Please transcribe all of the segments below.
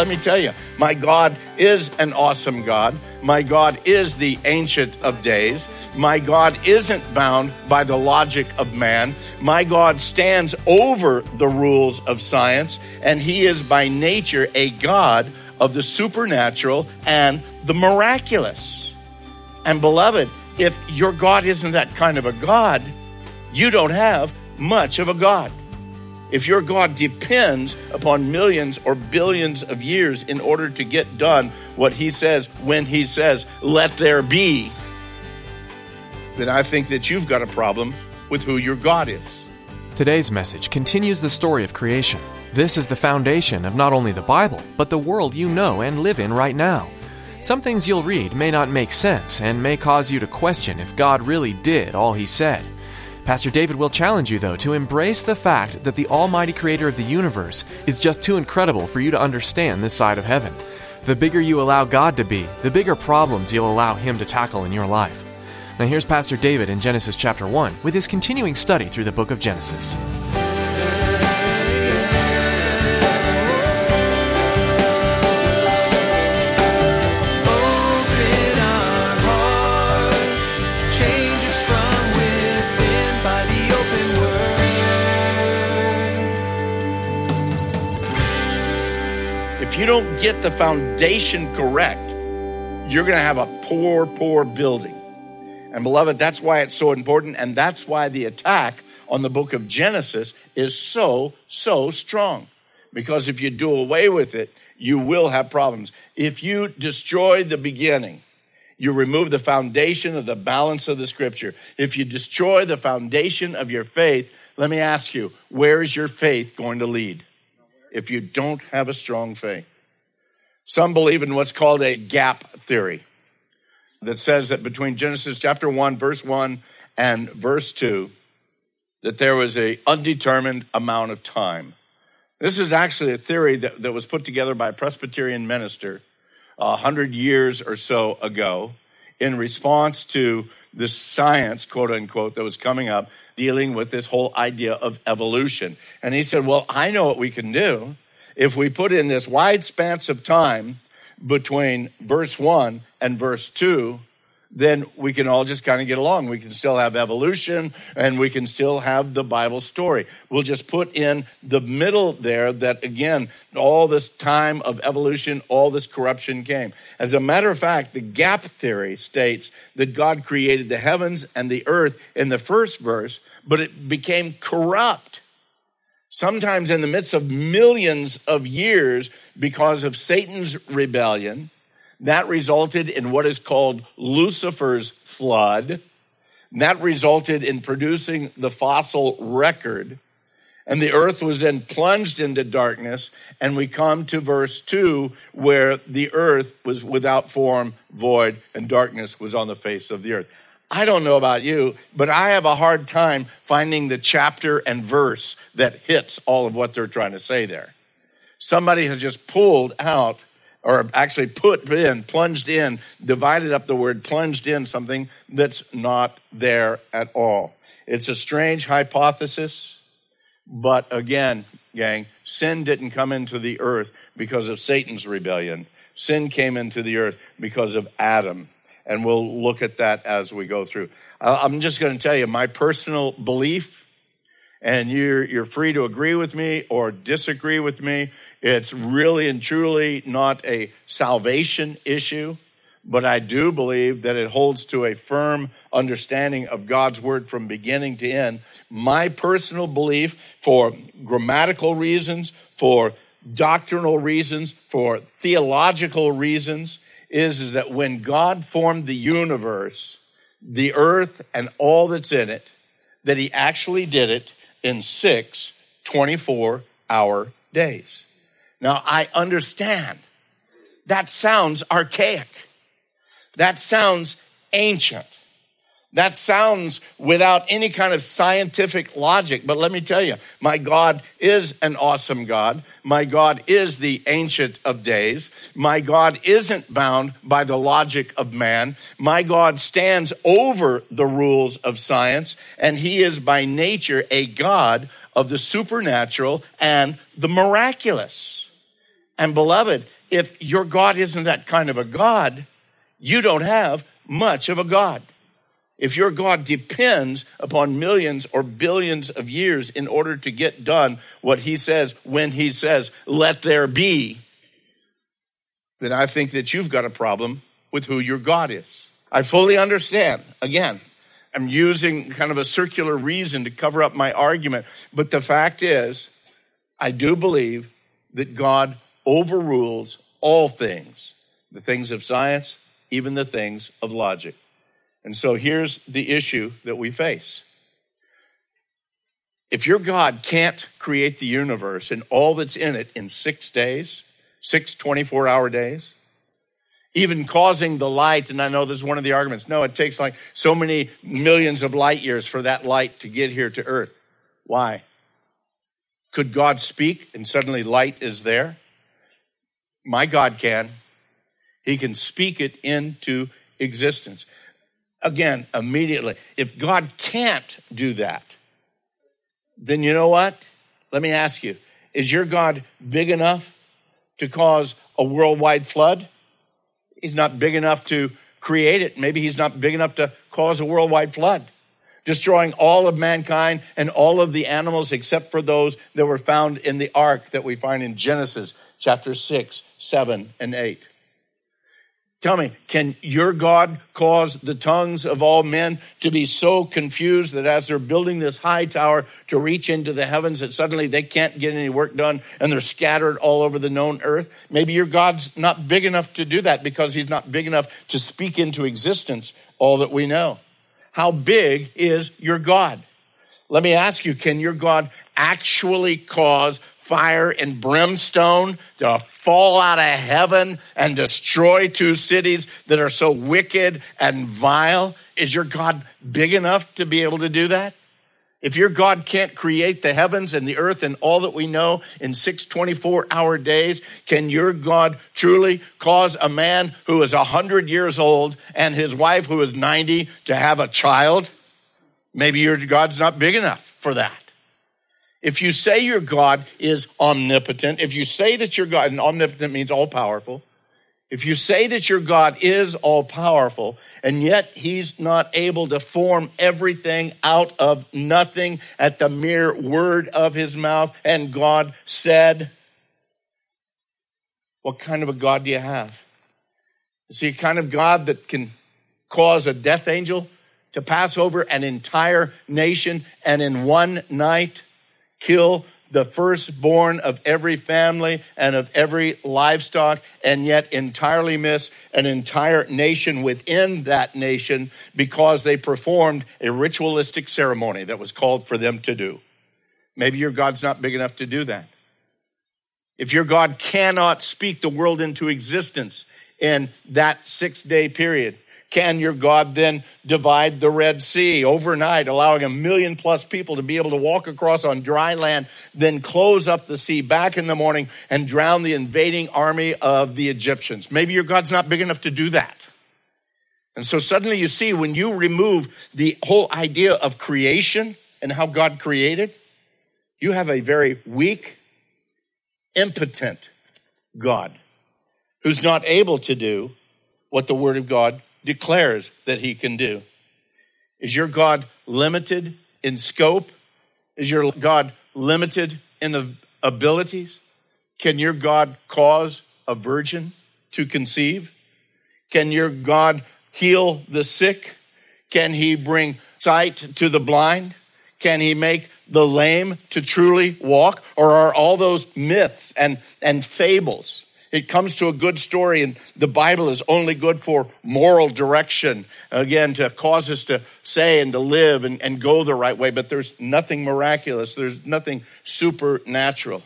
let me tell you, my God is an awesome God. My God is the ancient of days. My God isn't bound by the logic of man. My God stands over the rules of science, and He is by nature a God of the supernatural and the miraculous. And beloved, if your God isn't that kind of a God, you don't have much of a God. If your God depends upon millions or billions of years in order to get done what he says when he says, let there be, then I think that you've got a problem with who your God is. Today's message continues the story of creation. This is the foundation of not only the Bible, but the world you know and live in right now. Some things you'll read may not make sense and may cause you to question if God really did all he said. Pastor David will challenge you, though, to embrace the fact that the Almighty Creator of the universe is just too incredible for you to understand this side of heaven. The bigger you allow God to be, the bigger problems you'll allow Him to tackle in your life. Now, here's Pastor David in Genesis chapter 1 with his continuing study through the book of Genesis. You don't get the foundation correct, you're going to have a poor, poor building. And beloved, that's why it's so important, and that's why the attack on the book of Genesis is so, so strong. Because if you do away with it, you will have problems. If you destroy the beginning, you remove the foundation of the balance of the scripture. If you destroy the foundation of your faith, let me ask you, where is your faith going to lead? If you don't have a strong faith. Some believe in what's called a gap theory that says that between Genesis chapter 1 verse 1 and verse 2 that there was a undetermined amount of time. This is actually a theory that, that was put together by a Presbyterian minister a hundred years or so ago in response to this science, quote unquote, that was coming up dealing with this whole idea of evolution. And he said, Well, I know what we can do. If we put in this wide span of time between verse 1 and verse 2, then we can all just kind of get along. We can still have evolution and we can still have the Bible story. We'll just put in the middle there that, again, all this time of evolution, all this corruption came. As a matter of fact, the gap theory states that God created the heavens and the earth in the first verse, but it became corrupt sometimes in the midst of millions of years because of Satan's rebellion. That resulted in what is called Lucifer's flood. That resulted in producing the fossil record. And the earth was then plunged into darkness. And we come to verse 2, where the earth was without form, void, and darkness was on the face of the earth. I don't know about you, but I have a hard time finding the chapter and verse that hits all of what they're trying to say there. Somebody has just pulled out, or actually put in, plunged in, divided up the word plunged in something that's not there at all. It's a strange hypothesis, but again, gang, sin didn't come into the earth because of Satan's rebellion. Sin came into the earth because of Adam and we'll look at that as we go through. I'm just going to tell you my personal belief, and you're, you're free to agree with me or disagree with me. It's really and truly not a salvation issue, but I do believe that it holds to a firm understanding of God's word from beginning to end. My personal belief, for grammatical reasons, for doctrinal reasons, for theological reasons, is, is that when God formed the universe, the earth and all that's in it, that he actually did it in six 24 hour days. Now, I understand that sounds archaic. That sounds ancient. That sounds without any kind of scientific logic. But let me tell you, my God is an awesome God. My God is the ancient of days. My God isn't bound by the logic of man. My God stands over the rules of science, and he is by nature a God of the supernatural and the miraculous. And beloved, if your God isn't that kind of a God, you don't have much of a God. If your God depends upon millions or billions of years in order to get done what he says when he says, let there be, then I think that you've got a problem with who your God is. I fully understand. Again, I'm using kind of a circular reason to cover up my argument. But the fact is, I do believe that God overrules all things the things of science, even the things of logic. And so here's the issue that we face. If your God can't create the universe and all that's in it in six days, six 24 hour days, even causing the light, and I know this is one of the arguments. No, it takes like so many millions of light years for that light to get here to earth. Why? Could God speak and suddenly light is there? My God can. He can speak it into existence again immediately. If God can't do that, then you know what? Let me ask you is your God big enough to cause a worldwide flood? He's not big enough to create it. Maybe he's not big enough to cause a worldwide flood, destroying all of mankind and all of the animals except for those that were found in the ark that we find in Genesis chapter 6, 7, and 8. Tell me, can your God cause the tongues of all men to be so confused that as they're building this high tower to reach into the heavens that suddenly they can't get any work done and they're scattered all over the known earth? Maybe your God's not big enough to do that because he's not big enough to speak into existence all that we know. How big is your God? Let me ask you, can your God actually cause fire and brimstone to fall out of heaven and destroy two cities that are so wicked and vile? Is your God big enough to be able to do that? If your God can't create the heavens and the earth and all that we know in six 24 hour days, can your God truly cause a man who is 100 years old and his wife who is 90 to have a child? Maybe your God's not big enough for that. If you say your God is omnipotent, if you say that your God, and omnipotent means all powerful, if you say that your God is all powerful, and yet he's not able to form everything out of nothing at the mere word of his mouth, and God said, what kind of a God do you have? Is he a kind of God that can cause a death angel to pass over an entire nation and in one night? Kill the firstborn of every family and of every livestock, and yet entirely miss an entire nation within that nation because they performed a ritualistic ceremony that was called for them to do. Maybe your God's not big enough to do that. If your God cannot speak the world into existence in that six day period, can your God then divide the Red Sea overnight, allowing a million plus people to be able to walk across on dry land, then close up the sea back in the morning and drown the invading army of the Egyptians? Maybe your God's not big enough to do that. And so suddenly you see when you remove the whole idea of creation and how God created, you have a very weak, impotent God who's not able to do what the Word of God declares that he can do. Is your God limited in scope? Is your God limited in the abilities? Can your God cause a virgin to conceive? Can your God heal the sick? Can he bring sight to the blind? Can he make the lame to truly walk? Or are all those myths and, and fables? It comes to a good story, and the Bible is only good for moral direction. Again, to cause us to say and to live and, and go the right way, but there's nothing miraculous. There's nothing supernatural.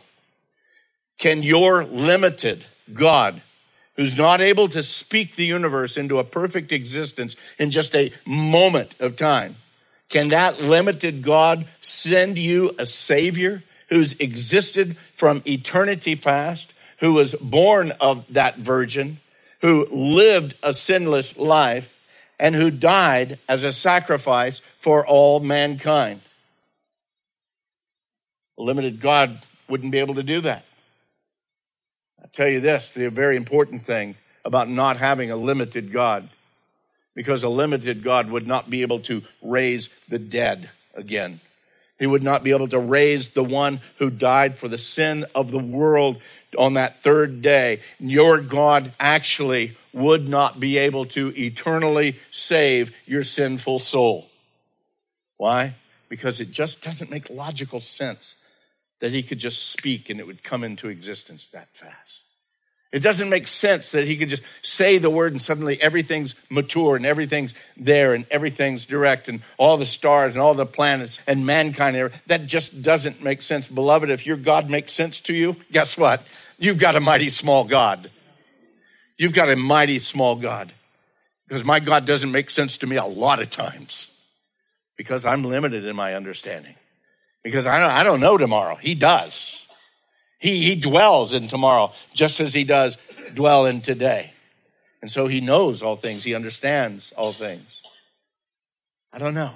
Can your limited God, who's not able to speak the universe into a perfect existence in just a moment of time, can that limited God send you a Savior who's existed from eternity past? Who was born of that virgin, who lived a sinless life, and who died as a sacrifice for all mankind. A limited God wouldn't be able to do that. I'll tell you this the very important thing about not having a limited God, because a limited God would not be able to raise the dead again. He would not be able to raise the one who died for the sin of the world on that third day. Your God actually would not be able to eternally save your sinful soul. Why? Because it just doesn't make logical sense that he could just speak and it would come into existence that fast. It doesn't make sense that he could just say the word and suddenly everything's mature and everything's there and everything's direct and all the stars and all the planets and mankind. That just doesn't make sense. Beloved, if your God makes sense to you, guess what? You've got a mighty small God. You've got a mighty small God. Because my God doesn't make sense to me a lot of times because I'm limited in my understanding. Because I don't, I don't know tomorrow. He does. He, he dwells in tomorrow just as he does dwell in today. And so he knows all things, he understands all things. I don't know.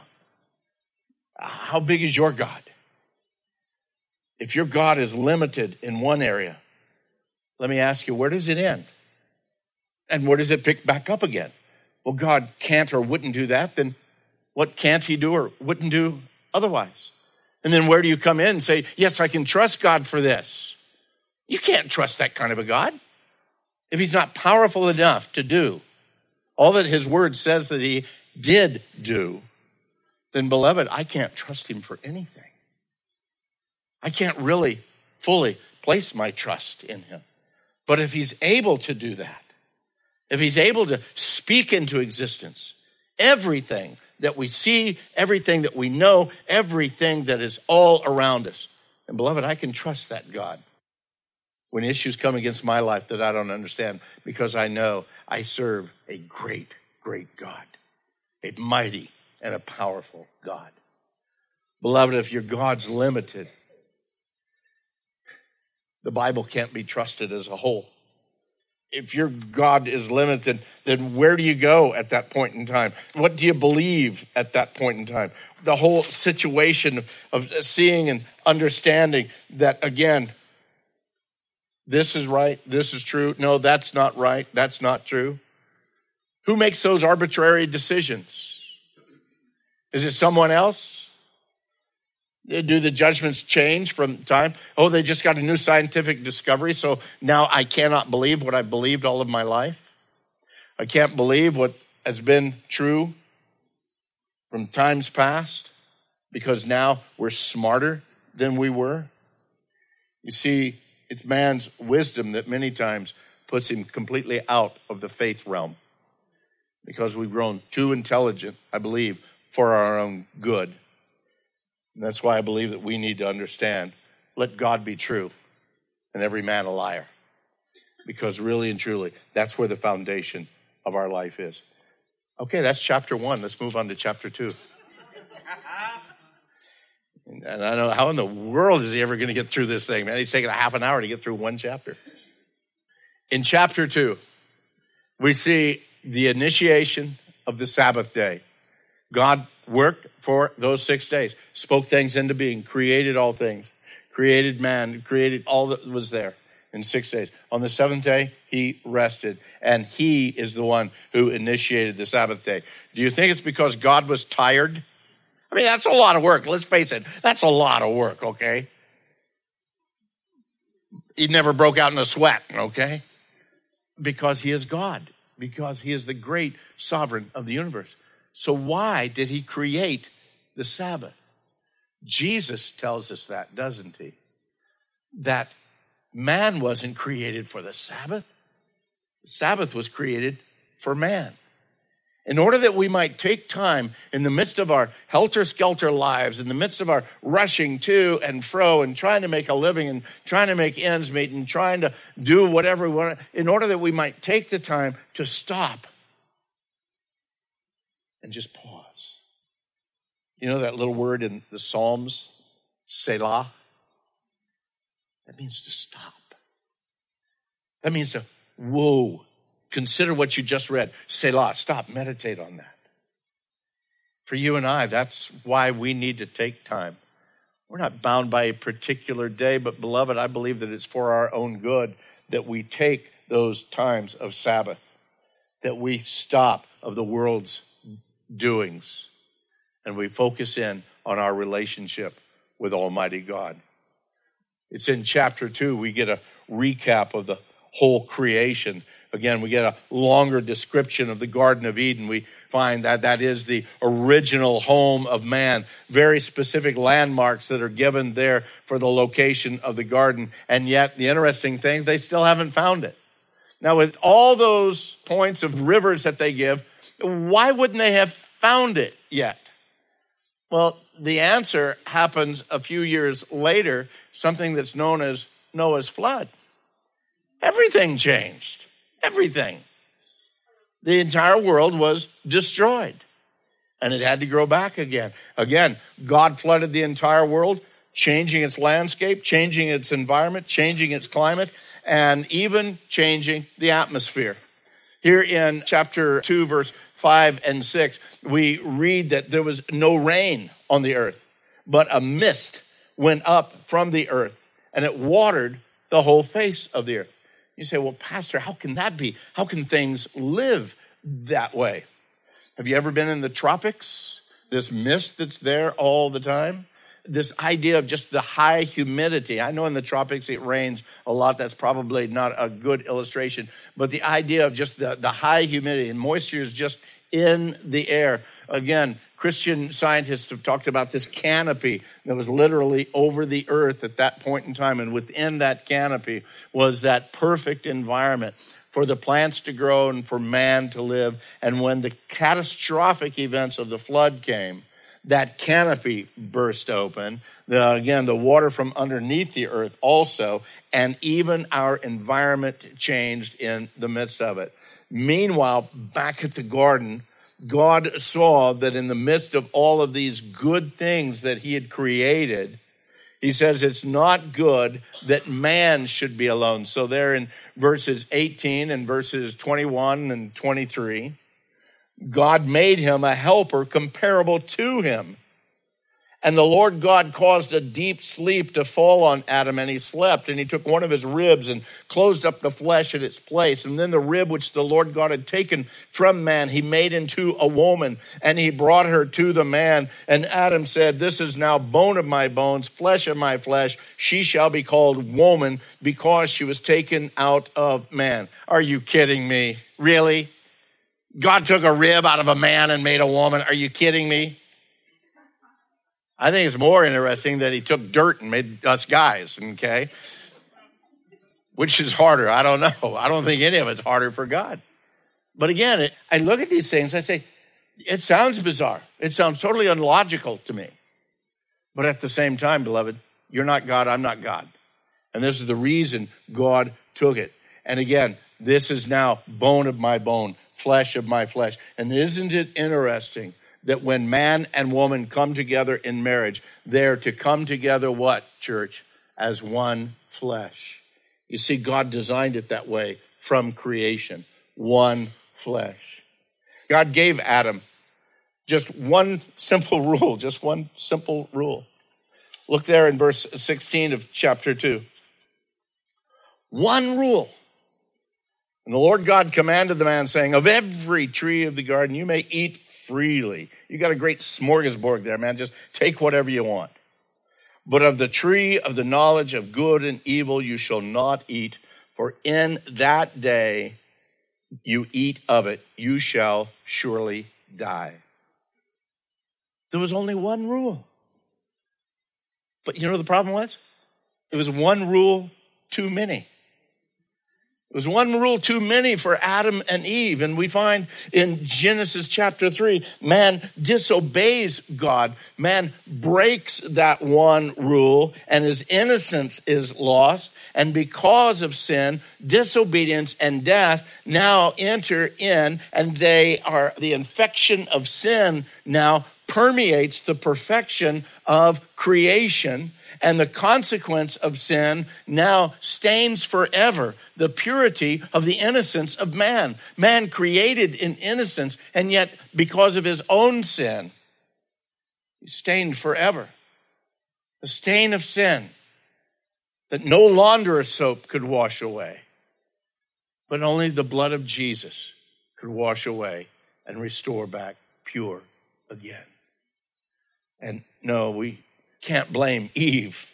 How big is your God? If your God is limited in one area, let me ask you, where does it end? And where does it pick back up again? Well, God can't or wouldn't do that, then what can't he do or wouldn't do otherwise? And then where do you come in and say, yes, I can trust God for this? You can't trust that kind of a God. If he's not powerful enough to do all that his word says that he did do, then beloved, I can't trust him for anything. I can't really fully place my trust in him. But if he's able to do that, if he's able to speak into existence everything that we see, everything that we know, everything that is all around us, and beloved, I can trust that God when issues come against my life that I don't understand because I know I serve a great, great God, a mighty and a powerful God. Beloved, if your God's limited, the Bible can't be trusted as a whole. If your God is limited, then where do you go at that point in time? What do you believe at that point in time? The whole situation of seeing and understanding that, again, this is right, this is true. No, that's not right, that's not true. Who makes those arbitrary decisions? Is it someone else? Do the judgments change from time? Oh, they just got a new scientific discovery, so now I cannot believe what I believed all of my life. I can't believe what has been true from times past because now we're smarter than we were. You see, it's man's wisdom that many times puts him completely out of the faith realm because we've grown too intelligent, I believe, for our own good. And that's why I believe that we need to understand let God be true and every man a liar. Because really and truly, that's where the foundation of our life is. Okay, that's chapter one. Let's move on to chapter two. And I don't know how in the world is he ever going to get through this thing, man. He's taking a half an hour to get through one chapter. In chapter two, we see the initiation of the Sabbath day. God worked for those six days, spoke things into being, created all things, created man, created all that was there in six days. On the seventh day, he rested, and he is the one who initiated the Sabbath day. Do you think it's because God was tired? I mean, that's a lot of work. Let's face it. That's a lot of work, okay? He never broke out in a sweat, okay? Because he is God, because he is the great sovereign of the universe. So, why did he create the Sabbath? Jesus tells us that, doesn't he? That Man wasn't created for the Sabbath. The Sabbath was created for man. In order that we might take time in the midst of our helter skelter lives, in the midst of our rushing to and fro and trying to make a living and trying to make ends meet and trying to do whatever we want, in order that we might take the time to stop and just pause. You know that little word in the Psalms, Selah? That means to stop. That means to, whoa, consider what you just read. Selah, stop, meditate on that. For you and I, that's why we need to take time. We're not bound by a particular day, but beloved, I believe that it's for our own good that we take those times of Sabbath, that we stop of the world's doings, and we focus in on our relationship with Almighty God. It's in chapter two, we get a recap of the whole creation. Again, we get a longer description of the Garden of Eden. We find that that is the original home of man. Very specific landmarks that are given there for the location of the garden. And yet, the interesting thing, they still haven't found it. Now, with all those points of rivers that they give, why wouldn't they have found it yet? Well, the answer happens a few years later, something that's known as Noah's flood. Everything changed. Everything. The entire world was destroyed and it had to grow back again. Again, God flooded the entire world, changing its landscape, changing its environment, changing its climate, and even changing the atmosphere. Here in chapter 2, verse 5 and 6, we read that there was no rain on the earth, but a mist went up from the earth and it watered the whole face of the earth. You say, well, Pastor, how can that be? How can things live that way? Have you ever been in the tropics? This mist that's there all the time? This idea of just the high humidity. I know in the tropics it rains a lot. That's probably not a good illustration. But the idea of just the, the high humidity and moisture is just in the air. Again, Christian scientists have talked about this canopy that was literally over the earth at that point in time. And within that canopy was that perfect environment for the plants to grow and for man to live. And when the catastrophic events of the flood came, that canopy burst open. The, again, the water from underneath the earth also, and even our environment changed in the midst of it. Meanwhile, back at the garden, God saw that in the midst of all of these good things that he had created, he says it's not good that man should be alone. So there in verses 18 and verses 21 and 23, God made him a helper comparable to him. And the Lord God caused a deep sleep to fall on Adam, and he slept. And he took one of his ribs and closed up the flesh in its place. And then the rib which the Lord God had taken from man, he made into a woman, and he brought her to the man. And Adam said, This is now bone of my bones, flesh of my flesh. She shall be called woman because she was taken out of man. Are you kidding me? Really? God took a rib out of a man and made a woman. Are you kidding me? I think it's more interesting that he took dirt and made us guys, okay? Which is harder? I don't know. I don't think any of it's harder for God. But again, it, I look at these things, I say, it sounds bizarre. It sounds totally unlogical to me. But at the same time, beloved, you're not God, I'm not God. And this is the reason God took it. And again, this is now bone of my bone, flesh of my flesh. And isn't it interesting that when man and woman come together in marriage, they're to come together what, church? As one flesh. You see, God designed it that way from creation. One flesh. God gave Adam just one simple rule, just one simple rule. Look there in verse 16 of chapter 2. One rule. And the Lord God commanded the man, saying, Of every tree of the garden you may eat freely. You got a great smorgasbord there, man. Just take whatever you want. But of the tree of the knowledge of good and evil you shall not eat, for in that day you eat of it, you shall surely die. There was only one rule. But you know the problem was? It was one rule too many. It was one rule too many for Adam and Eve. And we find in Genesis chapter 3, man disobeys God. Man breaks that one rule and his innocence is lost. And because of sin, disobedience and death now enter in and they are, the infection of sin now permeates the perfection of creation and the consequence of sin now stains forever the purity of the innocence of man. Man created in innocence, and yet because of his own sin, he's stained forever. The stain of sin that no launderer's soap could wash away, but only the blood of Jesus could wash away and restore back pure again. And no, we can't blame Eve.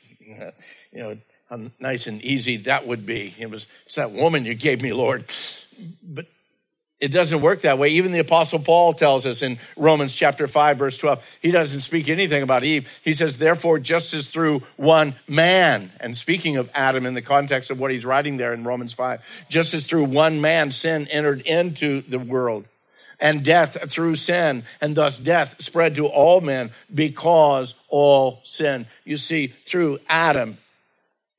You know, how nice and easy that would be. It was it's that woman you gave me, Lord. But it doesn't work that way. Even the apostle Paul tells us in Romans chapter 5 verse 12, he doesn't speak anything about Eve. He says, therefore, just as through one man, and speaking of Adam in the context of what he's writing there in Romans 5, just as through one man sin entered into the world and death through sin, and thus death spread to all men because all sin. You see, through Adam,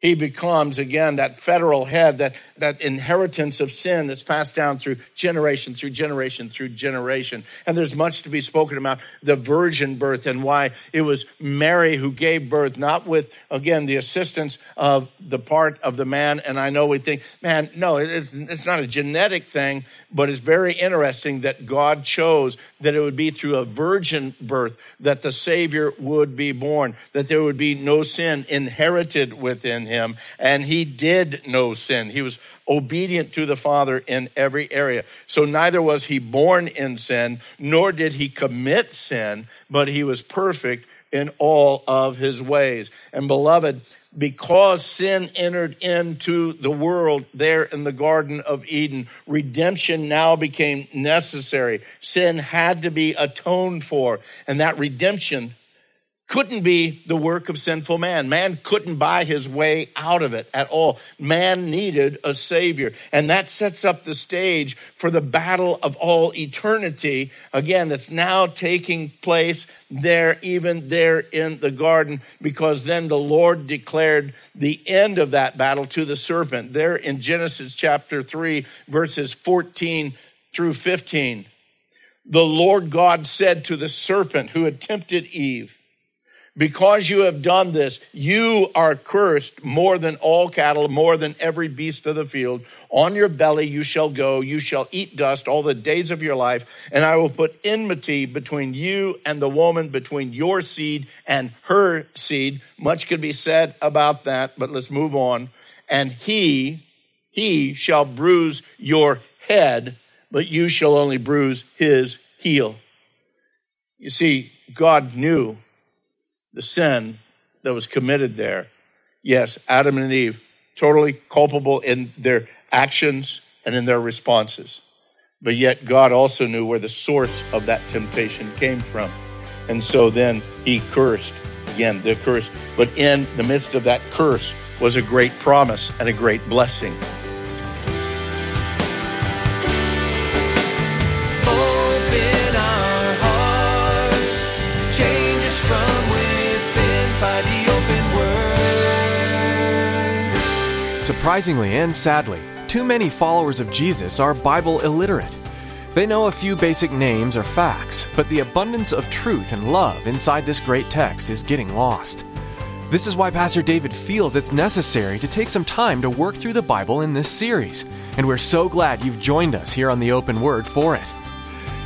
he becomes again that federal head, that, that inheritance of sin that's passed down through generation through generation through generation. And there's much to be spoken about the virgin birth and why it was Mary who gave birth, not with, again, the assistance of the part of the man. And I know we think, man, no, it's, it's not a genetic thing, but it's very interesting that God chose that it would be through a virgin birth that the Savior would be born, that there would be no sin inherited within him. And he did no sin. He was obedient to the Father in every area. So neither was he born in sin, nor did he commit sin, but he was perfect in all of his ways. And beloved, because sin entered into the world there in the Garden of Eden, redemption now became necessary. Sin had to be atoned for, and that redemption couldn't be the work of sinful man. Man couldn't buy his way out of it at all. Man needed a savior. And that sets up the stage for the battle of all eternity, again, that's now taking place there, even there in the garden, because then the Lord declared the end of that battle to the serpent. There in Genesis chapter 3, verses 14 through 15. The Lord God said to the serpent who had tempted Eve, because you have done this, you are cursed more than all cattle, more than every beast of the field. On your belly you shall go, you shall eat dust all the days of your life, and I will put enmity between you and the woman, between your seed and her seed. Much could be said about that, but let's move on. And he, he shall bruise your head, but you shall only bruise his heel. You see, God knew the sin that was committed there. Yes, Adam and Eve, totally culpable in their actions and in their responses. But yet, God also knew where the source of that temptation came from. And so then he cursed. Again, the curse. But in the midst of that curse was a great promise and a great blessing. Surprisingly and sadly, too many followers of Jesus are Bible illiterate. They know a few basic names or facts, but the abundance of truth and love inside this great text is getting lost. This is why Pastor David feels it's necessary to take some time to work through the Bible in this series, and we're so glad you've joined us here on the Open Word for it.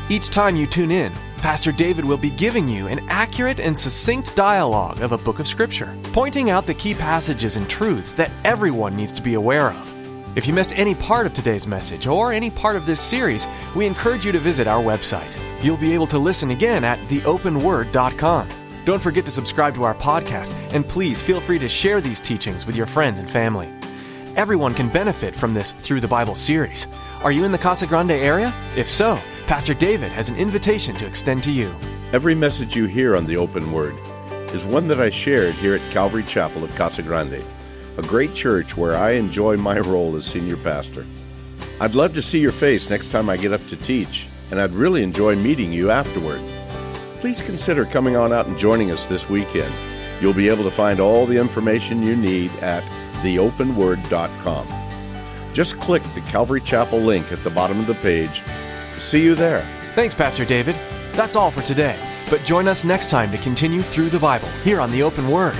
Each time you tune in, Pastor David will be giving you an accurate and succinct dialogue of a book of Scripture, pointing out the key passages and truths that everyone needs to be aware of. If you missed any part of today's message or any part of this series, we encourage you to visit our website. You'll be able to listen again at theopenword.com. Don't forget to subscribe to our podcast, and please feel free to share these teachings with your friends and family. Everyone can benefit from this Through the Bible series. Are you in the Casa Grande area? If so, Pastor David has an invitation to extend to you. Every message you hear on the open word is one that I shared here at Calvary Chapel of Casa Grande. a great church where I enjoy my role as senior pastor. I'd love to see your face next time I get up to teach, and I'd really enjoy meeting you afterward. Please consider coming on out and joining us this weekend. You'll be able to find all the information you need at theopenword.com. Just click the Calvary Chapel link at the bottom of the page. See you there. Thanks, Pastor David. That's all for today. But join us next time to continue through the Bible here on the Open Word.